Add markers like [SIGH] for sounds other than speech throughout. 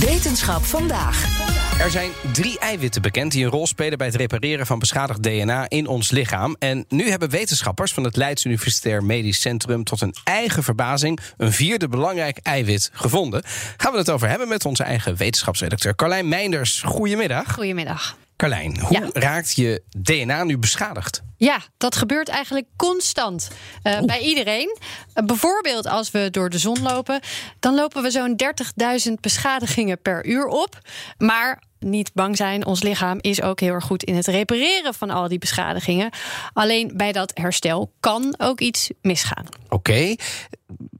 Wetenschap vandaag. Er zijn drie eiwitten bekend die een rol spelen bij het repareren van beschadigd DNA in ons lichaam. En nu hebben wetenschappers van het Leids Universitair Medisch Centrum tot een eigen verbazing een vierde belangrijk eiwit gevonden. Gaan we het over hebben met onze eigen wetenschapsredacteur Carlijn Meinders. Goedemiddag. Goedemiddag. Carlijn, hoe Ja. raakt je DNA nu beschadigd? Ja, dat gebeurt eigenlijk constant eh, bij iedereen. Eh, bijvoorbeeld als we door de zon lopen, dan lopen we zo'n 30.000 beschadigingen per uur op. Maar niet bang zijn, ons lichaam is ook heel erg goed in het repareren van al die beschadigingen. Alleen bij dat herstel kan ook iets misgaan. Oké.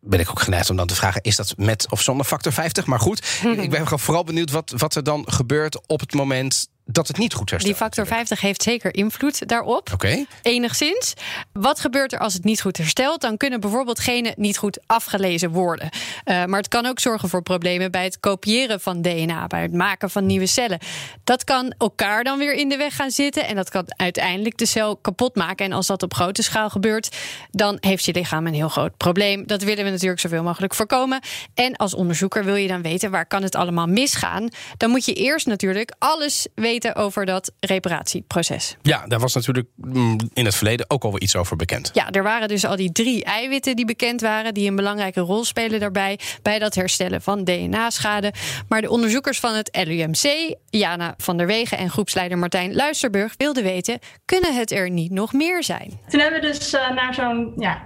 Ben ik ook geneigd om dan te vragen: is dat met of zonder factor 50? Maar goed, [LAUGHS] ik ben vooral benieuwd wat, wat er dan gebeurt op het moment dat het niet goed herstelt. Die factor 50 heeft zeker invloed daarop. Oké. Enigszins. Wat gebeurt er als het niet goed herstelt? Dan kunnen bijvoorbeeld genen niet goed afgelezen worden. Uh, maar het kan ook zorgen voor problemen bij het kopiëren van DNA, bij het maken van nieuwe cellen. Dat kan elkaar dan weer in de weg gaan zitten en dat kan uiteindelijk de cel kapot maken. En als dat op grote schaal gebeurt, dan heeft je lichaam een heel groot probleem. Dat willen we natuurlijk zoveel mogelijk voorkomen. En als onderzoeker wil je dan weten waar kan het allemaal misgaan. Dan moet je eerst natuurlijk alles weten over dat reparatieproces. Ja, daar was natuurlijk mm, in het verleden ook al wel iets over bekend. Ja, er waren dus al die drie eiwitten die bekend waren, die een belangrijke rol spelen daarbij, bij dat herstellen van DNA-schade. Maar de onderzoekers van het LUMC, Jana van der Wegen en groepsleider Martijn Luisterburg, wilden weten: kunnen het er niet nog meer zijn? Toen hebben we dus uh, naar zo'n ja,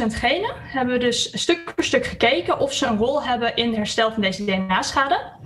20.000 genen, hebben we dus stuk voor stuk gekeken of ze een rol hebben in het herstel van deze DNA-schade.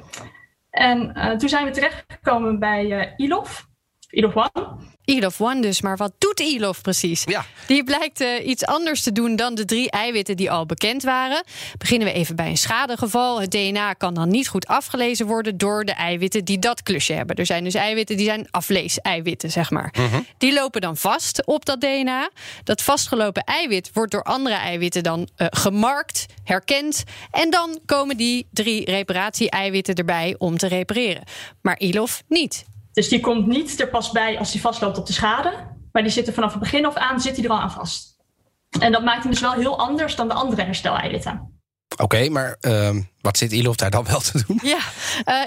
En uh, toen zijn we terechtgekomen bij uh, ILOF, ILOF One. ILOF One dus, maar wat doet ILOF precies? Ja. Die blijkt uh, iets anders te doen dan de drie eiwitten die al bekend waren. Beginnen we even bij een schadegeval. Het DNA kan dan niet goed afgelezen worden door de eiwitten die dat klusje hebben. Er zijn dus eiwitten die zijn aflees-eiwitten, zeg maar. Mhm. Die lopen dan vast op dat DNA. Dat vastgelopen eiwit wordt door andere eiwitten dan uh, gemarkt, herkend. En dan komen die drie reparatie-eiwitten erbij om te repareren. Maar ILOF niet. Dus die komt niet er pas bij als die vastloopt op de schade. Maar die zitten vanaf het begin af aan, zit die er al aan vast. En dat maakt hem dus wel heel anders dan de andere hersteleiwitten. Oké, okay, maar uh, wat zit ILOF daar dan wel te doen? Ja,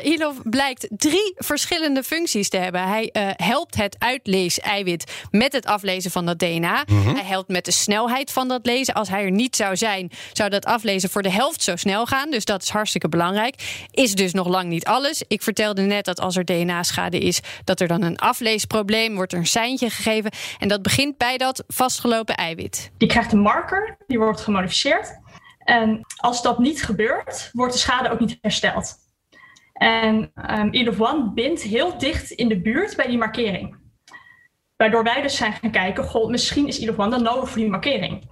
uh, ILOF blijkt drie verschillende functies te hebben. Hij uh, helpt het uitlees-eiwit met het aflezen van dat DNA. Mm -hmm. Hij helpt met de snelheid van dat lezen. Als hij er niet zou zijn, zou dat aflezen voor de helft zo snel gaan. Dus dat is hartstikke belangrijk. Is dus nog lang niet alles. Ik vertelde net dat als er DNA-schade is, dat er dan een afleesprobleem wordt er een seintje gegeven. En dat begint bij dat vastgelopen eiwit. Die krijgt een marker, die wordt gemodificeerd. En als dat niet gebeurt, wordt de schade ook niet hersteld. En um, bindt heel dicht in de buurt bij die markering. Waardoor wij dus zijn gaan kijken, goh, misschien is One dan nodig voor die markering.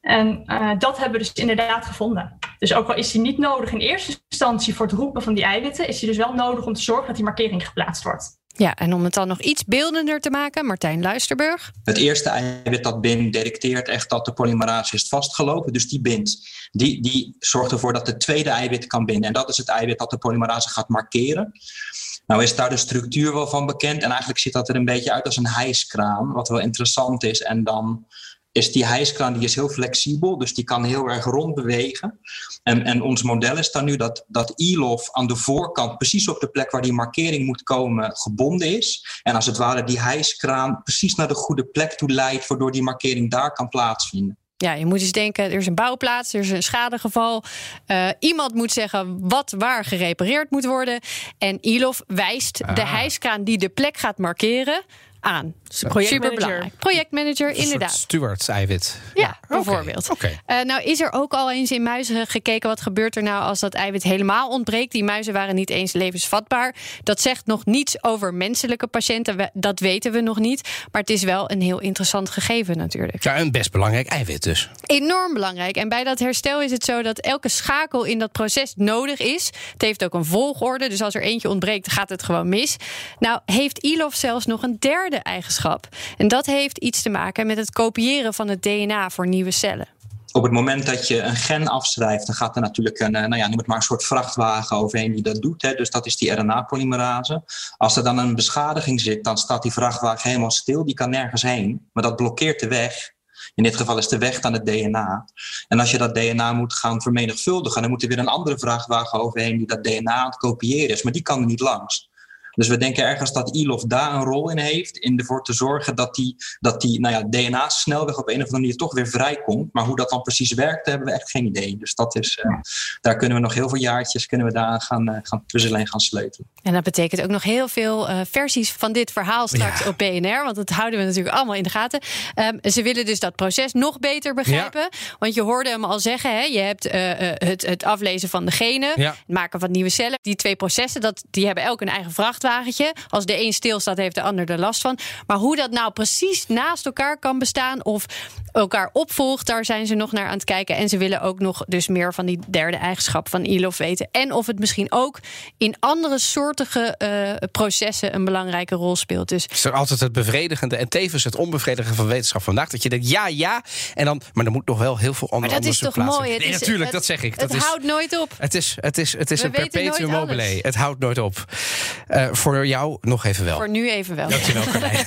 En uh, dat hebben we dus inderdaad gevonden. Dus ook al is die niet nodig in eerste instantie voor het roepen van die eiwitten, is die dus wel nodig om te zorgen dat die markering geplaatst wordt. Ja, en om het dan nog iets beeldender te maken, Martijn Luisterburg. Het eerste eiwit dat bindt detecteert echt dat de polymerase is vastgelopen. Dus die bindt. Die, die zorgt ervoor dat de tweede eiwit kan binden. En dat is het eiwit dat de polymerase gaat markeren. Nou is daar de structuur wel van bekend. En eigenlijk ziet dat er een beetje uit als een hijskraan. Wat wel interessant is. En dan is die hijskraan die is heel flexibel, dus die kan heel erg rond bewegen. En, en ons model is dan nu dat, dat ILOF aan de voorkant, precies op de plek waar die markering moet komen, gebonden is. En als het ware die hijskraan precies naar de goede plek toe leidt, waardoor die markering daar kan plaatsvinden. Ja, je moet eens denken, er is een bouwplaats, er is een schadegeval. Uh, iemand moet zeggen wat waar gerepareerd moet worden. En ILOF wijst ah. de hijskraan die de plek gaat markeren aan. Projectmanager. Superbelangrijk. Projectmanager, inderdaad. Steward-eiwit. Ja, bijvoorbeeld. Oké. Eh, nou is er ook al eens in muizen gekeken wat gebeurt er nou als dat eiwit helemaal ontbreekt. Die muizen waren niet eens levensvatbaar. Dat zegt nog niets over menselijke patiënten. We- Dat weten we nog niet. Maar het is wel een heel interessant gegeven natuurlijk. Ja, een best belangrijk eiwit dus. Enorm belangrijk. En bij dat herstel is het zo dat elke schakel in dat proces nodig is. Het heeft ook een volgorde. Dus als er eentje ontbreekt, gaat het gewoon mis. Nou, heeft ILOF zelfs nog een derde eigenschap. En dat heeft iets te maken met het kopiëren van het DNA voor nieuwe cellen. Op het moment dat je een gen afschrijft, dan gaat er natuurlijk een, eh, nou ja, noem het maar een soort vrachtwagen overheen die dat doet. Hè. Dus dat is die RNA-polymerase. Als er dan een beschadiging zit, dan staat die vrachtwagen helemaal stil. Die kan nergens heen, maar dat blokkeert de weg. In dit geval is de weg dan het DNA. En als je dat DNA moet gaan vermenigvuldigen, dan moet er weer een andere vrachtwagen overheen die dat DNA aan het kopiëren is. Maar die kan er niet langs. Dus we denken ergens dat ILOF daar een rol in heeft. In ervoor te zorgen dat die, dat die nou ja, DNA-snelweg op een of andere manier toch weer vrijkomt. Maar hoe dat dan precies werkt, daar hebben we echt geen idee. Dus dat is, eh, daar kunnen we nog heel veel jaartjes kunnen we daar gaan, eh, gaan puzzelen en gaan sleutelen. En dat betekent ook nog heel veel eh, versies van dit verhaal straks op BNR. Want dat houden we natuurlijk allemaal in de gaten. Ehm, ze willen dus dat proces nog beter begrijpen. Want je hoorde hem al zeggen: hè, je hebt eh, eh, het, het aflezen van de genen, Ja. het maken van nieuwe cellen. Die twee processen, dat, die hebben elk een eigen Als de een stilstaat, heeft de ander er last van. Maar hoe dat nou precies naast elkaar kan bestaan of elkaar opvolgt, daar zijn ze nog naar aan het kijken. En ze willen ook nog dus meer van die derde eigenschap van ILOF weten. En of het misschien ook in andere soortige eh, processen een belangrijke rol speelt. Dus is er altijd het bevredigende en tevens het onbevredigende van wetenschap vandaag. Dat je denkt, ja, ja. En dan, maar er moet nog wel heel veel ander Maar dat is toch mooi? Het Nee, is- natuurlijk, het- dat zeg ik. het Dat is, houdt nooit op. Het is, het is, het is We een perpetuum mobile. alles. Het houdt nooit op. Eh, voor jou nog even wel. Voor nu even wel. Dankjewel, [LAUGHS] Carlijn.